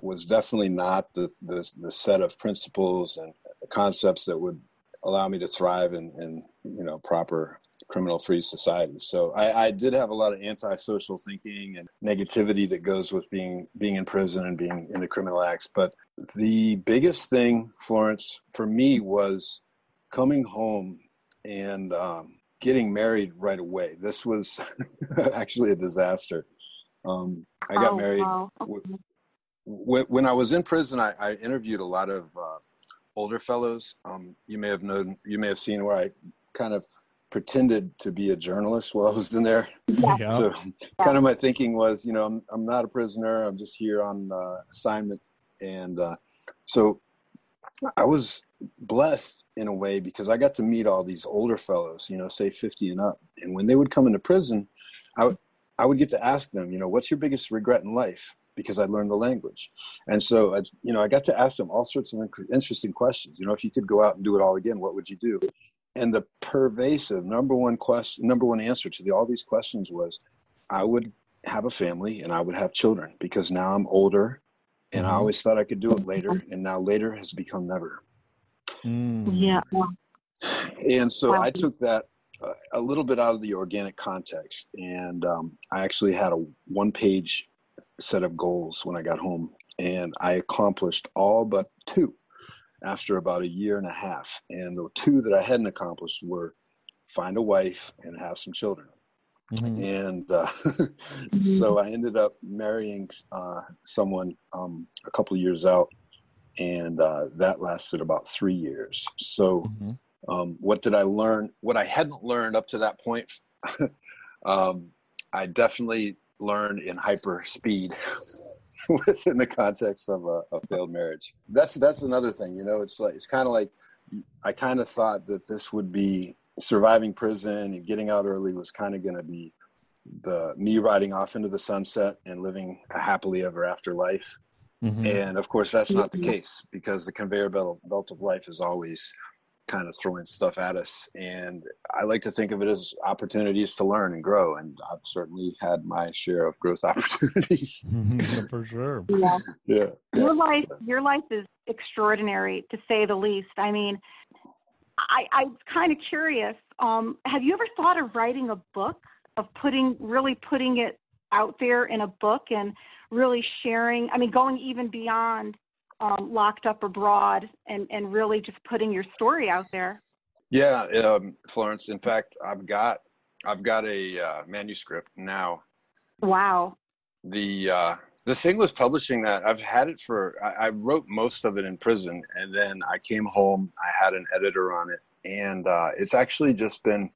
Speaker 5: was definitely not the the, the set of principles and concepts that would allow me to thrive in, in you know proper criminal free society. So I, I, did have a lot of antisocial thinking and negativity that goes with being being in prison and being into criminal acts. But the biggest thing, Florence, for me was coming home and um, getting married right away. This was actually a disaster. Um, I got oh, married. Wow. When, when, I was in prison, I, I interviewed a lot of uh, older fellows. Um, you may have known, you may have seen where I kind of pretended to be a journalist while I was in there. Yeah. So kind of my thinking was, you know, I'm, I'm not a prisoner. I'm just here on uh, assignment. And uh, so I was blessed in a way because I got to meet all these older fellows, you know, say 50 and up. And when they would come into prison, I would, I would get to ask them, you know, what's your biggest regret in life? Because I learned the language. And so, I, you know, I got to ask them all sorts of interesting questions. You know, if you could go out and do it all again, what would you do? and the pervasive number one question number one answer to the, all these questions was i would have a family and i would have children because now i'm older and i mm-hmm. always thought i could do it later and now later has become never
Speaker 4: mm. yeah
Speaker 5: and so i took that uh, a little bit out of the organic context and um, i actually had a one page set of goals when i got home and i accomplished all but two after about a year and a half. And the two that I hadn't accomplished were find a wife and have some children. Mm-hmm. And uh, mm-hmm. so I ended up marrying uh, someone um, a couple years out, and uh, that lasted about three years. So, mm-hmm. um, what did I learn? What I hadn't learned up to that point, um, I definitely learned in hyper speed. within the context of a, a, failed marriage. That's that's another thing. You know, it's like it's kind of like I kind of thought that this would be surviving prison and getting out early was kind of going to be the me riding off into the sunset and living a happily ever after life. Mm-hmm. And of course, that's not the case because the conveyor belt, belt of life is always kind of throwing stuff at us. And I like to think of it as opportunities to learn and grow. And I've certainly had my share of growth opportunities.
Speaker 3: For sure.
Speaker 4: Yeah.
Speaker 5: Yeah.
Speaker 4: Your life, your life is extraordinary to say the least. I mean, I, I'm kind of curious. Um, have you ever thought of writing a book, of putting, really putting it out there in a book and really sharing? I mean, going even beyond um, locked up abroad and, and really just putting your story out there.
Speaker 5: Yeah, um, Florence. In fact, I've got I've got a uh, manuscript now.
Speaker 4: Wow.
Speaker 5: The uh, the thing was publishing that I've had it for I, I, wrote most of it in prison, and then I came home. I had an editor on it, and uh, it's actually just been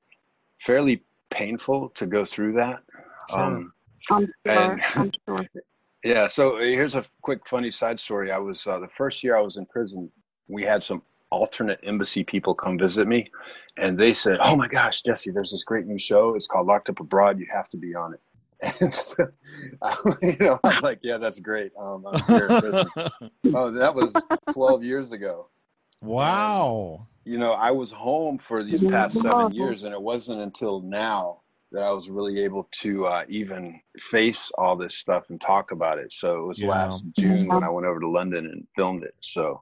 Speaker 5: fairly painful to go through that.
Speaker 4: Sure. Um, I'm sure. And, I'm sure.
Speaker 5: Yeah. So uh, here's a quick funny side story. I was uh, the first year I was in prison. We had some alternate embassy people come visit me, and they said, "Oh my gosh, Jesse, there's this great new show. It's called Locked Up Abroad. You have to be on it." And so, you know, I'm like, "Yeah, that's great." Um, I'm here in prison. oh, that was 12 years ago.
Speaker 3: Wow.
Speaker 5: And, you know, I was home for these past seven years, and it wasn't until now that I was really able to uh, even face all this stuff and talk about it. So it was yeah. last June when I went over to London and filmed it. So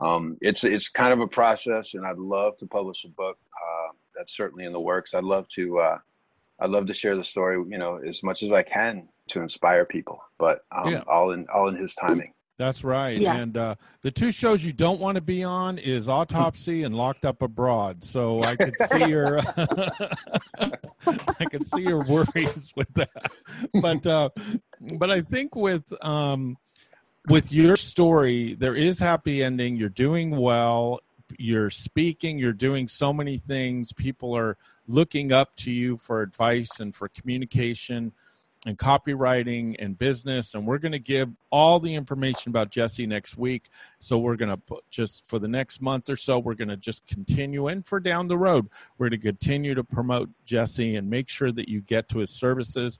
Speaker 5: um, it's it's kind of a process, and I'd love to publish a book. Uh, that's certainly in the works. I'd love to uh, I'd love to share the story, you know, as much as I can to inspire people, but um, yeah. all in all in His timing.
Speaker 3: That's right. Yeah. And uh, the two shows you don't want to be on is Autopsy and Locked Up Abroad. So I could see your I can see your worries with that. But uh, but I think with um, with your story, there is happy ending. You're doing well. You're speaking. You're doing so many things. People are looking up to you for advice and for communication and copywriting and business. And we're going to give all the information about Jesse next week. So we're going to just for the next month or so, we're going to just continue. And for down the road, we're going to continue to promote Jesse and make sure that you get to his services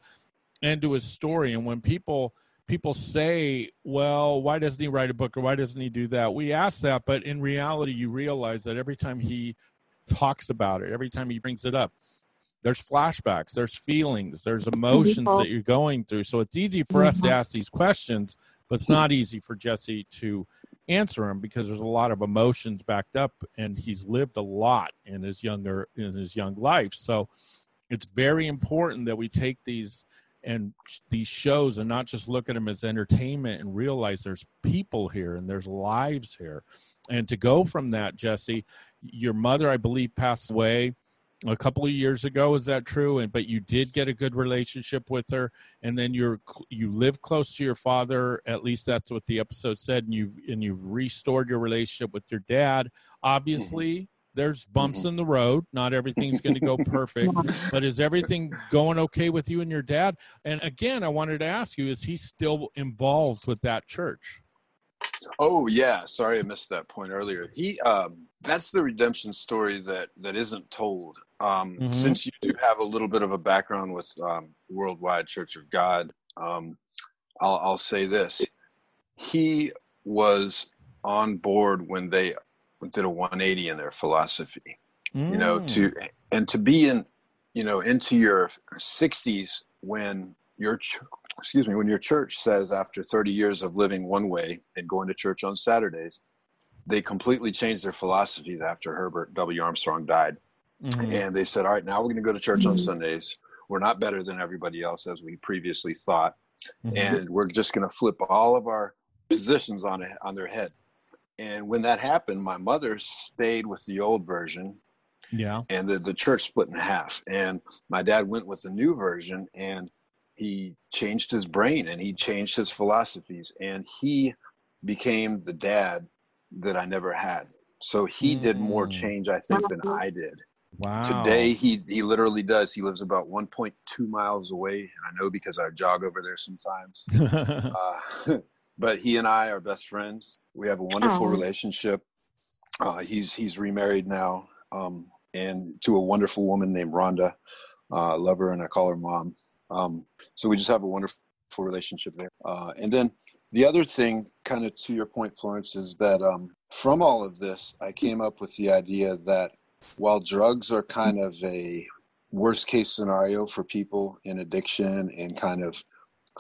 Speaker 3: and to his story. And when people people say, well, why doesn't he write a book or why doesn't he do that? We ask that, but in reality, you realize that every time he talks about it, every time he brings it up, there's flashbacks, there's feelings, there's emotions that you're going through. So it's easy for us to mm-hmm. ask these questions, but it's not easy for Jesse to answer them because there's a lot of emotions backed up and he's lived a lot in his younger in his young life. So it's very important that we take these and these shows and not just look at them as entertainment and realize there's people here and there's lives here and to go from that jesse your mother i believe passed away a couple of years ago is that true and but you did get a good relationship with her and then you're you live close to your father at least that's what the episode said and you and you've restored your relationship with your dad obviously there's bumps mm-hmm. in the road. Not everything's going to go perfect, but is everything going okay with you and your dad? And again, I wanted to ask you: Is he still involved with that church?
Speaker 5: Oh yeah, sorry I missed that point earlier. He um, that's the redemption story that that isn't told. Um, mm-hmm. Since you do have a little bit of a background with um, Worldwide Church of God, um, I'll, I'll say this: he was on board when they did a 180 in their philosophy mm. you know to mm. and to be in you know into your 60s when your ch- excuse me when your church says after 30 years of living one way and going to church on saturdays they completely changed their philosophies after herbert w armstrong died mm-hmm. and they said all right now we're going to go to church mm-hmm. on sundays we're not better than everybody else as we previously thought mm-hmm. and we're just going to flip all of our positions on a, on their head and when that happened, my mother stayed with the old version.
Speaker 3: Yeah.
Speaker 5: And the, the church split in half. And my dad went with the new version and he changed his brain and he changed his philosophies and he became the dad that I never had. So he mm. did more mm. change, I think, than I did.
Speaker 3: Wow.
Speaker 5: Today he he literally does. He lives about 1.2 miles away, and I know because I jog over there sometimes. uh, but he and I are best friends. We have a wonderful Aww. relationship. Uh, he's he's remarried now, um, and to a wonderful woman named Rhonda. Uh, love her, and I call her mom. Um, so we just have a wonderful relationship there. Uh, and then the other thing, kind of to your point, Florence, is that um, from all of this, I came up with the idea that while drugs are kind of a worst case scenario for people in addiction and kind of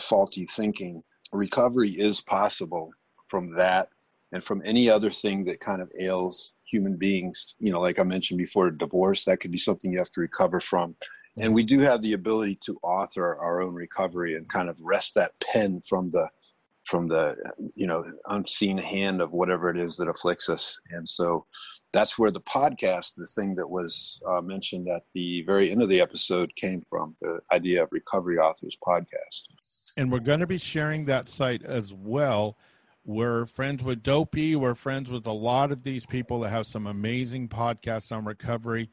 Speaker 5: faulty thinking, recovery is possible from that and from any other thing that kind of ails human beings you know like i mentioned before divorce that could be something you have to recover from and we do have the ability to author our own recovery and kind of wrest that pen from the from the you know unseen hand of whatever it is that afflicts us. And so that's where the podcast the thing that was uh, mentioned at the very end of the episode came from the idea of recovery authors podcast.
Speaker 3: And we're going to be sharing that site as well. We're friends with dopey. We're friends with a lot of these people that have some amazing podcasts on recovery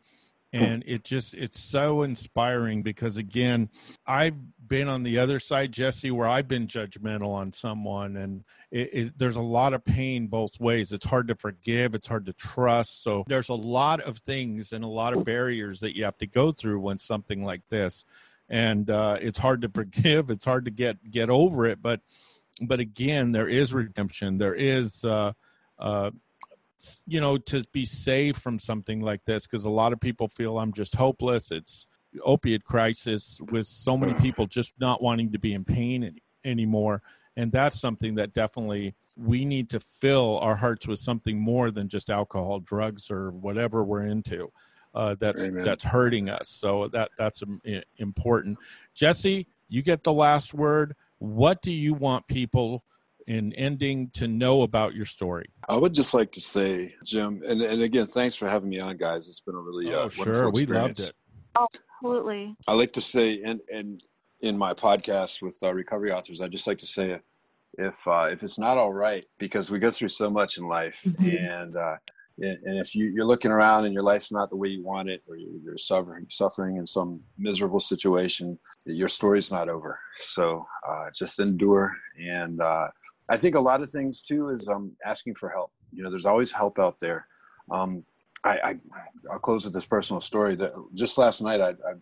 Speaker 3: and it just it's so inspiring because again i've been on the other side jesse where i've been judgmental on someone and it, it, there's a lot of pain both ways. It's hard to forgive it's hard to trust. So there's a lot of things and a lot of barriers that you have to go through when something like this. And uh, it's hard to forgive it's hard to get get over it but but again there is redemption. There is uh, uh, you know to be saved from something like this because a lot of people feel i'm just hopeless. It's opiate crisis with so many people just not wanting to be in pain any, anymore. And that's something that definitely we need to fill our hearts with something more than just alcohol drugs or whatever we're into uh, that's Amen. that's hurting us. So that that's important. Jesse you get the last word. What do you want people in ending to know about your story?
Speaker 5: I would just like to say, Jim, and, and again, thanks for having me on, guys. It's been a really uh, oh, uh, sure, we loved it.
Speaker 4: Absolutely.
Speaker 5: I like to say, and and in my podcast with uh, recovery authors, I just like to say, if uh, if it's not all right, because we go through so much in life, mm-hmm. and uh, and, and if you, you're looking around and your life's not the way you want it, or you're, you're suffering suffering in some miserable situation, your story's not over. So uh, just endure. And uh, I think a lot of things too is um, asking for help. You know, there's always help out there. Um, I, I will close with this personal story. That just last night I, I've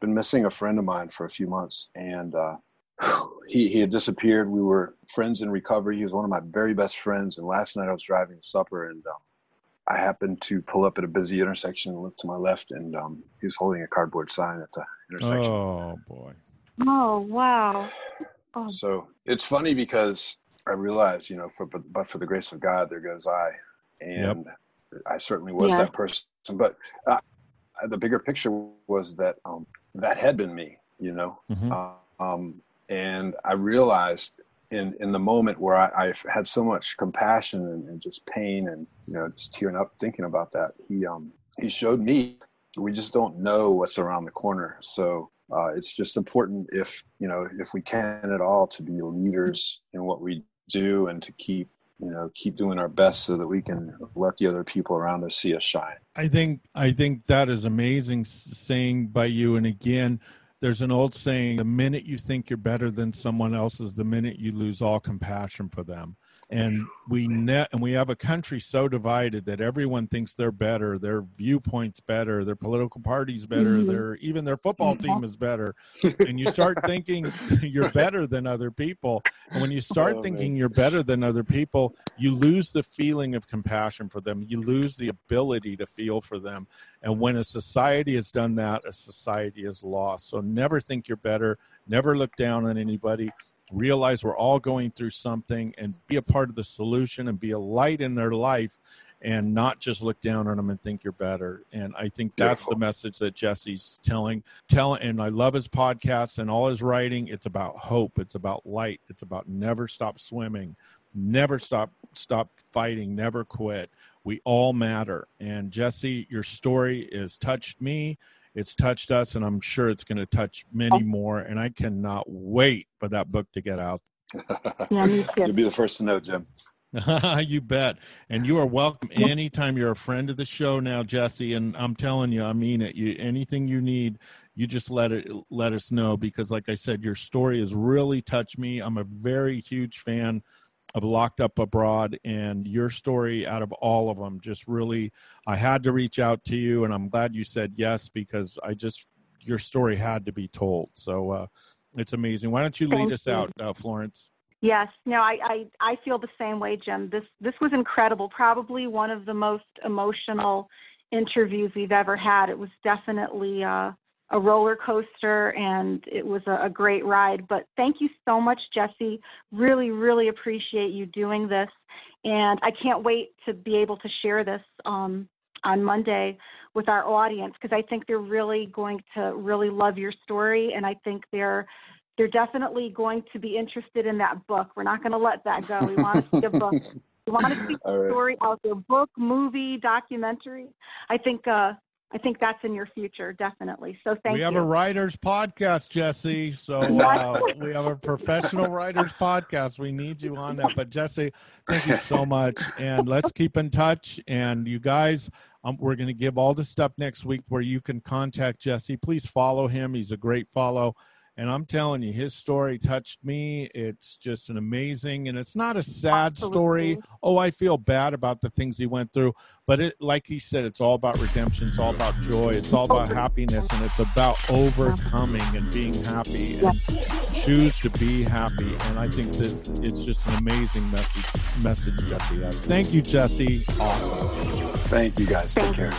Speaker 5: been missing a friend of mine for a few months, and uh, he he had disappeared. We were friends in recovery. He was one of my very best friends. And last night I was driving to supper, and um, I happened to pull up at a busy intersection and look to my left, and um, he was holding a cardboard sign at the intersection.
Speaker 3: Oh boy!
Speaker 4: Oh wow! Oh.
Speaker 5: So it's funny because I realized, you know, for but, but for the grace of God, there goes I, and yep. I certainly was yeah. that person. But uh, the bigger picture was that um, that had been me, you know, mm-hmm. um, and I realized in in the moment where I, I had so much compassion and, and, just pain and you know just tearing up thinking about that he um he showed me we just don't know what's around the corner so uh, it's just important if you know if we can at all to be leaders in what we do and to keep you know keep doing our best so that we can let the other people around us see us shine.
Speaker 3: I think i think that is amazing saying by you. And again there's an old saying the minute you think you're better than someone else is the minute you lose all compassion for them and we net and we have a country so divided that everyone thinks they're better their viewpoints better their political parties better mm-hmm. their even their football mm-hmm. team is better. And you start thinking you're better than other people. And when you start oh, thinking man. you're better than other people you lose the feeling of compassion for them. You lose the ability to feel for them. And when a society has done that a society is lost. So never think you're better. Never look down on anybody realize we're all going through something and be a part of the solution and be a light in their life and not just look down on them and think you're better. And I think that's Beautiful. the message that Jesse's telling. Tell and I love his podcasts and all his writing. It's about hope. It's about light. It's about never stop swimming, never stop stop fighting, never quit. We all matter. And Jesse, your story has touched me it's touched us, and I'm sure it's going to touch many oh. more. And I cannot wait for that book to get out.
Speaker 5: yeah, me too. You'll be the first to know, Jim.
Speaker 3: you bet. And you are welcome anytime you're a friend of the show now, Jesse. And I'm telling you, I mean it. You anything you need, you just let it let us know because like I said, your story has really touched me. I'm a very huge fan of Locked Up Abroad and your story out of all of them just really I had to reach out to you and I'm glad you said yes because I just your story had to be told. So uh, it's amazing. Why don't you lead Thank us you. out, uh, Florence?
Speaker 4: Yes, no, I, I I feel the same way, Jim. This this was incredible. Probably one of the most emotional interviews we've ever had. It was definitely uh, a roller coaster and it was a, a, great ride. But thank you so much, Jesse. Really, really appreciate you doing this. And I can't wait to be able to share this um, on Monday with our audience because I think they're really going to really love your story. And I think they're they're definitely going to be interested in that book. We're not going to let that go. We want to see a book. We want to see a right. story out there, book, movie, documentary. I think uh, I think that's in your future, definitely. So thank
Speaker 3: you.
Speaker 4: We
Speaker 3: have
Speaker 4: you.
Speaker 3: a writers podcast, Jesse. So uh, we have a professional writers podcast. We need you on that. But Jesse, thank you so much, and let's keep in touch. And you guys, um, we're going to give all the stuff next week where you can contact Jesse. Please follow him. He's a great follow. And I'm telling you, his story touched me. It's just an amazing, and it's not a sad Absolutely. story. Oh, I feel bad about the things he went through, but it, like he said, it's all about redemption. It's all about joy. It's all about happiness, and it's about overcoming and being happy and choose to be happy. And I think that it's just an amazing message. Message Jesse has. Thank you, Jesse. Awesome.
Speaker 5: Thank you, guys. Take care.